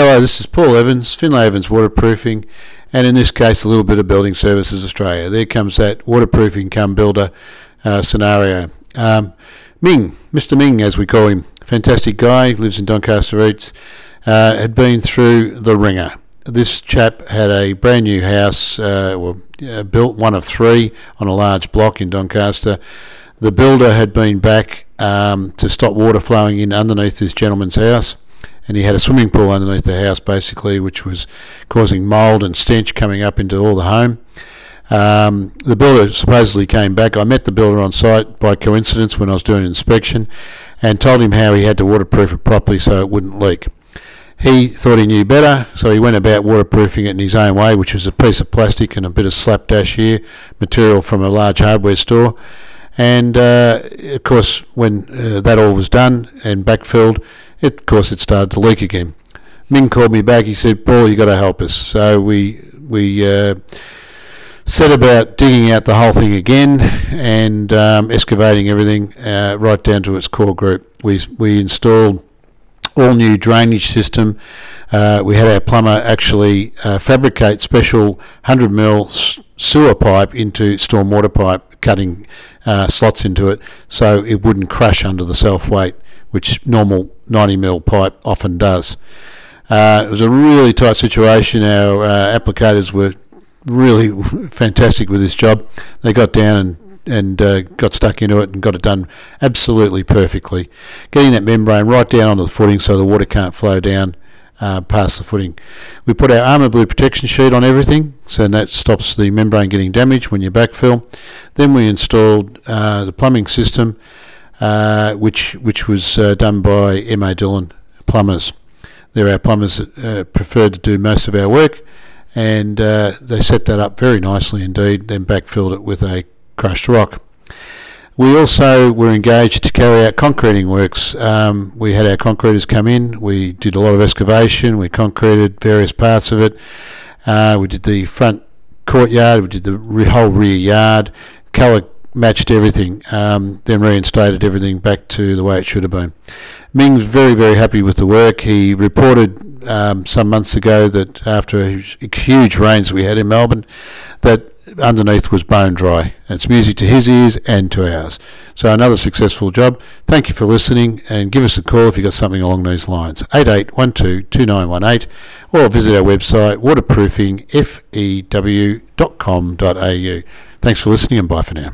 Hello, this is Paul Evans, Finlay Evans Waterproofing, and in this case, a little bit of Building Services Australia. There comes that waterproofing come builder uh, scenario. Um, Ming, Mr. Ming, as we call him, fantastic guy, lives in Doncaster East, uh, had been through the ringer. This chap had a brand new house, uh, well, uh, built one of three on a large block in Doncaster. The builder had been back um, to stop water flowing in underneath this gentleman's house and he had a swimming pool underneath the house basically, which was causing mould and stench coming up into all the home. Um, the builder supposedly came back. I met the builder on site by coincidence when I was doing an inspection and told him how he had to waterproof it properly so it wouldn't leak. He thought he knew better, so he went about waterproofing it in his own way, which was a piece of plastic and a bit of slapdash here, material from a large hardware store. And uh, of course, when uh, that all was done and backfilled, it, of course, it started to leak again. Ming called me back. He said, "Paul, you got to help us." So we we uh, set about digging out the whole thing again and um, excavating everything uh, right down to its core group. We we installed all new drainage system. Uh, we had our plumber actually uh, fabricate special 100 mil sewer pipe into stormwater pipe, cutting uh, slots into it so it wouldn't crush under the self weight which normal 90 mil pipe often does. Uh, it was a really tight situation. Our uh, applicators were really fantastic with this job. They got down and and uh, got stuck into it and got it done absolutely perfectly. Getting that membrane right down onto the footing so the water can't flow down uh, past the footing. We put our Armour-Blue protection sheet on everything, so that stops the membrane getting damaged when you backfill. Then we installed uh, the plumbing system uh, which which was uh, done by M.A. Dillon plumbers. They're our plumbers that uh, preferred to do most of our work, and uh, they set that up very nicely indeed. Then backfilled it with a crushed rock. We also were engaged to carry out concreting works. Um, we had our concreters come in. We did a lot of excavation. We concreted various parts of it. Uh, we did the front courtyard. We did the whole rear yard. Colour matched everything, um, then reinstated everything back to the way it should have been. Ming's very, very happy with the work. He reported um, some months ago that after huge rains we had in Melbourne, that underneath was bone dry. It's music to his ears and to ours. So another successful job. Thank you for listening and give us a call if you've got something along these lines. 88122918 or visit our website waterproofingfew.com.au. Thanks for listening and bye for now.